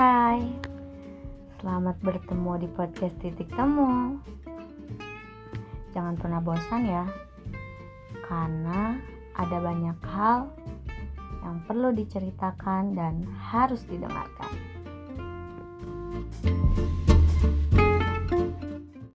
Hai, selamat bertemu di podcast Titik Temu. Jangan pernah bosan ya, karena ada banyak hal yang perlu diceritakan dan harus didengarkan.